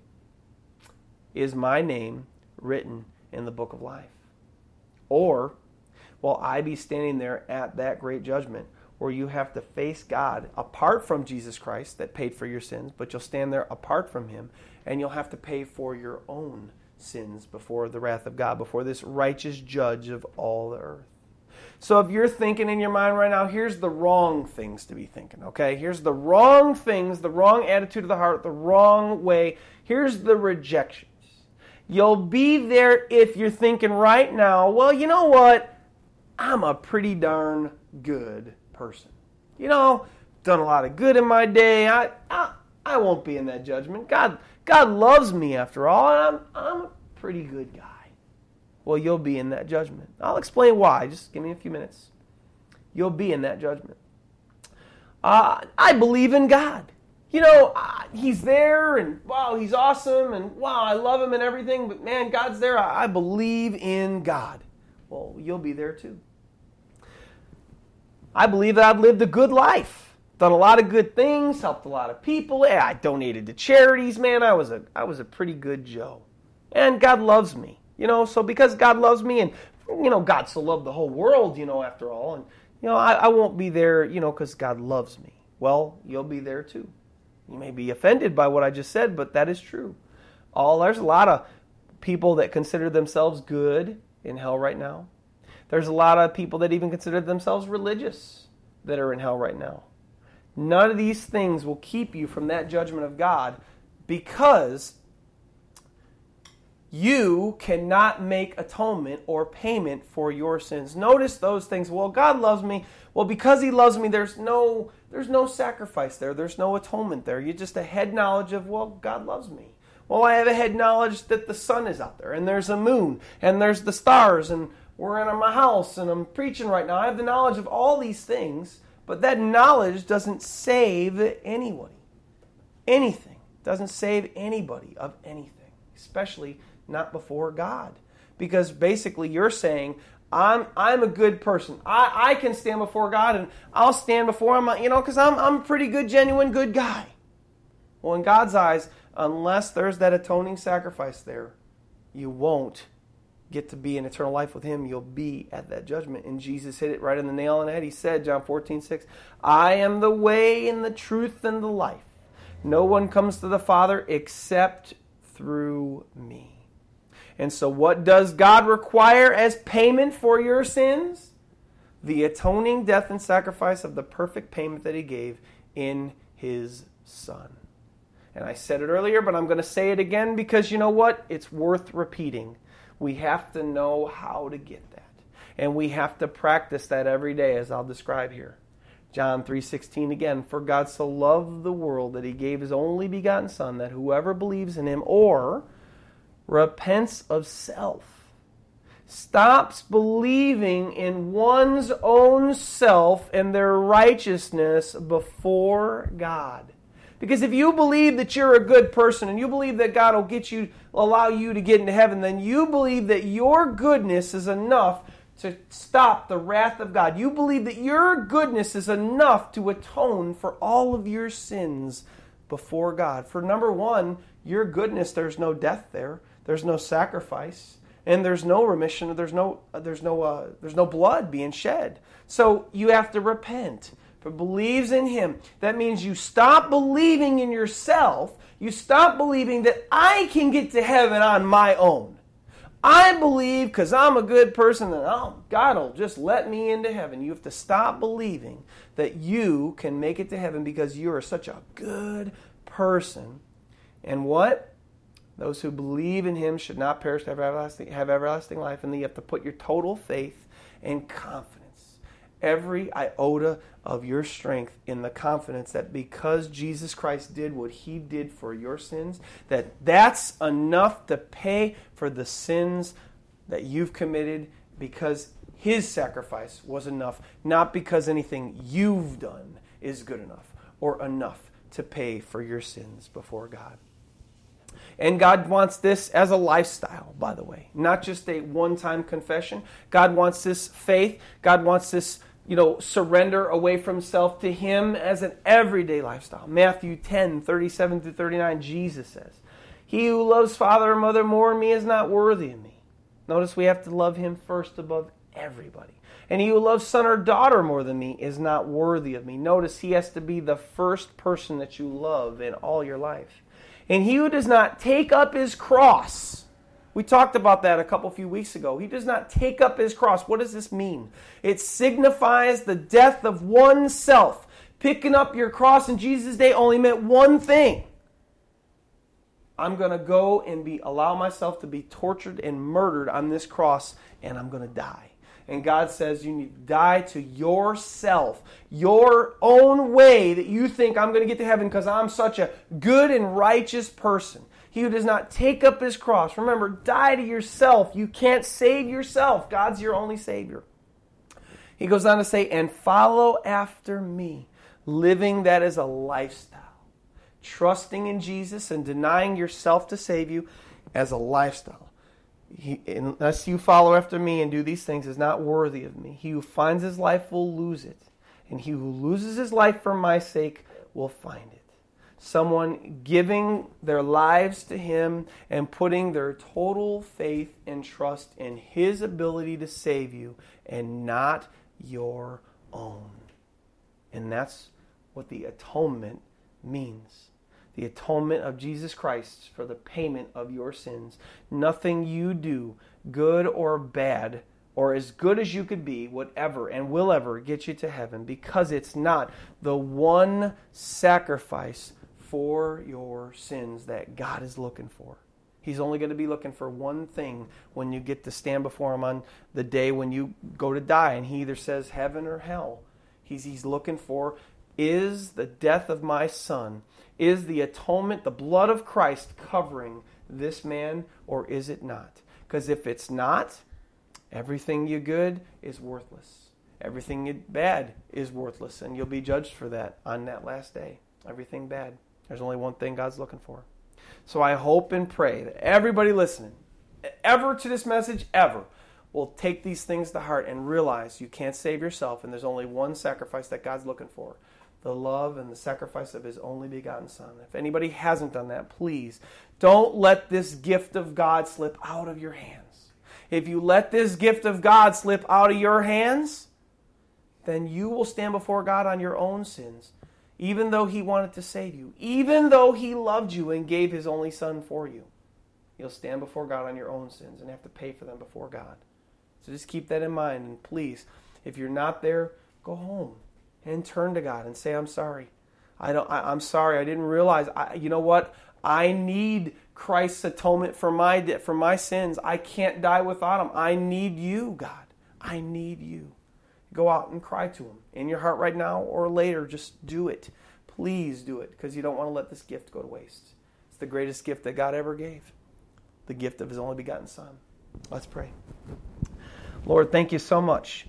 [SPEAKER 1] Is my name written in the book of life? Or will I be standing there at that great judgment where you have to face God apart from Jesus Christ that paid for your sins, but you'll stand there apart from Him and you'll have to pay for your own sins before the wrath of God, before this righteous judge of all the earth. So if you're thinking in your mind right now, here's the wrong things to be thinking, okay? Here's the wrong things, the wrong attitude of the heart, the wrong way. Here's the rejections. You'll be there if you're thinking right now, well, you know what? I'm a pretty darn good person. You know, done a lot of good in my day. I, I, I won't be in that judgment. God, God loves me after all, and I'm, I'm a pretty good guy well, you'll be in that judgment. I'll explain why. Just give me a few minutes. You'll be in that judgment. Uh, I believe in God. You know, uh, He's there, and wow, He's awesome, and wow, I love Him and everything, but man, God's there. I, I believe in God. Well, you'll be there too. I believe that I've lived a good life, done a lot of good things, helped a lot of people. Yeah, I donated to charities, man. I was a I was a pretty good Joe. And God loves me. You know, so because God loves me and, you know, God so loved the whole world, you know, after all. And, you know, I, I won't be there, you know, because God loves me. Well, you'll be there too. You may be offended by what I just said, but that is true. All there's a lot of people that consider themselves good in hell right now. There's a lot of people that even consider themselves religious that are in hell right now. None of these things will keep you from that judgment of God because you cannot make atonement or payment for your sins. Notice those things. Well, God loves me. Well, because he loves me, there's no there's no sacrifice there. There's no atonement there. You just a head knowledge of, well, God loves me. Well, I have a head knowledge that the sun is out there and there's a moon and there's the stars and we're in my house and I'm preaching right now. I have the knowledge of all these things, but that knowledge doesn't save anybody. Anything. Doesn't save anybody of anything, especially not before God. Because basically you're saying, I'm I'm a good person. I, I can stand before God and I'll stand before him, you know, because I'm I'm a pretty good, genuine, good guy. Well, in God's eyes, unless there's that atoning sacrifice there, you won't get to be in eternal life with him. You'll be at that judgment. And Jesus hit it right in the nail on the head. He said, John 14, 6, I am the way and the truth and the life. No one comes to the Father except through me. And so, what does God require as payment for your sins? the atoning death and sacrifice of the perfect payment that he gave in his Son. And I said it earlier, but I'm going to say it again because you know what? It's worth repeating. We have to know how to get that. And we have to practice that every day as I'll describe here. John 3:16 again, for God so loved the world that he gave his only begotten son that whoever believes in him or repents of self stops believing in one's own self and their righteousness before God. Because if you believe that you're a good person and you believe that God will get you allow you to get into heaven, then you believe that your goodness is enough to stop the wrath of God. You believe that your goodness is enough to atone for all of your sins before God. For number 1, your goodness there's no death there. There's no sacrifice and there's no remission there's no there's no uh, there's no blood being shed. So you have to repent. For believes in him that means you stop believing in yourself. You stop believing that i can get to heaven on my own. I believe because i'm a good person that oh, god will just let me into heaven. You have to stop believing that you can make it to heaven because you are such a good person. And what those who believe in him should not perish, have everlasting, have everlasting life. And you have to put your total faith and confidence, every iota of your strength in the confidence that because Jesus Christ did what he did for your sins, that that's enough to pay for the sins that you've committed because his sacrifice was enough, not because anything you've done is good enough or enough to pay for your sins before God. And God wants this as a lifestyle, by the way, not just a one time confession. God wants this faith. God wants this, you know, surrender away from self to Him as an everyday lifestyle. Matthew 10 37 through 39, Jesus says, He who loves father or mother more than me is not worthy of me. Notice we have to love Him first above everybody. And he who loves son or daughter more than me is not worthy of me. Notice he has to be the first person that you love in all your life. And he who does not take up his cross, we talked about that a couple few weeks ago. He does not take up his cross. What does this mean? It signifies the death of oneself. Picking up your cross in Jesus' day only meant one thing. I'm going to go and be allow myself to be tortured and murdered on this cross and I'm going to die. And God says you need to die to yourself, your own way that you think I'm going to get to heaven because I'm such a good and righteous person. He who does not take up his cross, remember, die to yourself. You can't save yourself. God's your only Savior. He goes on to say, and follow after me, living that is a lifestyle. Trusting in Jesus and denying yourself to save you as a lifestyle. He, unless you follow after me and do these things is not worthy of me. He who finds his life will lose it, and he who loses his life for my sake will find it. Someone giving their lives to him and putting their total faith and trust in his ability to save you and not your own. And that's what the atonement means the atonement of Jesus Christ for the payment of your sins. Nothing you do, good or bad, or as good as you could be, whatever and will ever get you to heaven because it's not the one sacrifice for your sins that God is looking for. He's only going to be looking for one thing when you get to stand before Him on the day when you go to die, and He either says heaven or hell. He's, he's looking for is the death of my son is the atonement, the blood of Christ covering this man, or is it not? Because if it's not, everything you good is worthless. Everything you bad is worthless, and you'll be judged for that on that last day. Everything bad. There's only one thing God's looking for. So I hope and pray that everybody listening, ever to this message, ever, will take these things to heart and realize you can't save yourself, and there's only one sacrifice that God's looking for the love and the sacrifice of his only begotten Son. If anybody hasn't done that, please don't let this gift of God slip out of your hands. If you let this gift of God slip out of your hands, then you will stand before God on your own sins, even though He wanted to save you, even though He loved you and gave His only Son for you. You'll stand before God on your own sins and have to pay for them before God. So just keep that in mind and please If you're not there, go home and turn to God and say, I'm sorry. I don't, I, am sorry. I didn't realize. I, you know what? I need Christ's atonement for my, for my sins. I can't die without him. I need you, God. I need you. Go out and cry to him in your heart right now or later. Just do it. Please do it because you don't want to let this gift go to waste. It's the greatest gift that God ever gave the gift of his only begotten Son. Let's pray. Lord, thank you so much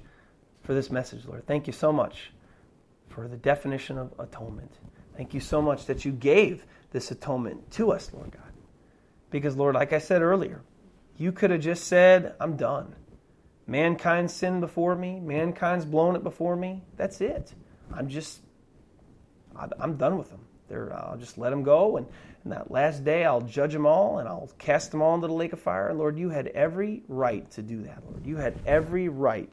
[SPEAKER 1] for this message, Lord. Thank you so much for the definition of atonement. Thank you so much that you gave this atonement to us, Lord God. Because, Lord, like I said earlier, you could have just said, I'm done. Mankind sinned before me, mankind's blown it before me. That's it. I'm just, I'm done with them. They're, I'll just let them go, and, and that last day I'll judge them all, and I'll cast them all into the lake of fire. And Lord, you had every right to do that, Lord. You had every right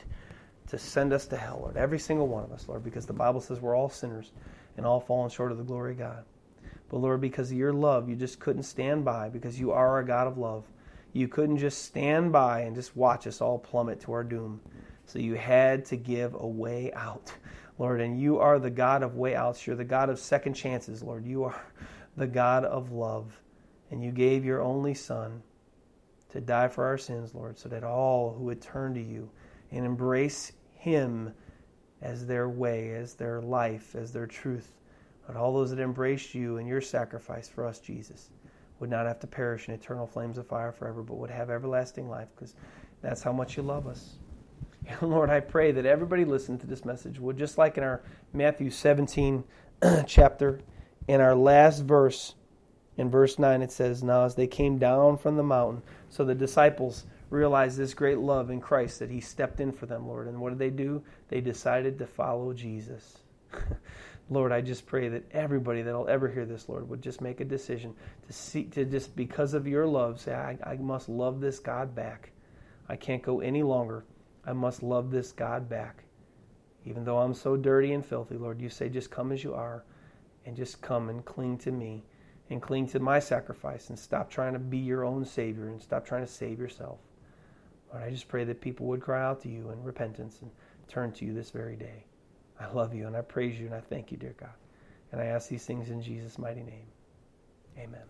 [SPEAKER 1] to send us to hell, Lord. Every single one of us, Lord, because the Bible says we're all sinners and all fallen short of the glory of God. But Lord, because of your love, you just couldn't stand by because you are a God of love. You couldn't just stand by and just watch us all plummet to our doom. So you had to give a way out, Lord. And you are the God of way outs. You're the God of second chances, Lord. You are the God of love. And you gave your only Son to die for our sins, Lord, so that all who would turn to you and embrace Him as their way, as their life, as their truth, but all those that embraced you and your sacrifice for us, Jesus, would not have to perish in eternal flames of fire forever, but would have everlasting life because that's how much you love us. And Lord, I pray that everybody listening to this message would, just like in our Matthew 17 chapter, in our last verse, in verse 9, it says, Now as they came down from the mountain, so the disciples realized this great love in Christ that He stepped in for them, Lord. And what did they do? They decided to follow Jesus. Lord, I just pray that everybody that'll ever hear this, Lord, would just make a decision to see to just because of your love, say, I, I must love this God back. I can't go any longer. I must love this God back. Even though I'm so dirty and filthy, Lord, you say, just come as you are and just come and cling to me and cling to my sacrifice and stop trying to be your own Savior and stop trying to save yourself. Lord, I just pray that people would cry out to you in repentance and turn to you this very day. I love you and I praise you and I thank you, dear God. And I ask these things in Jesus' mighty name. Amen.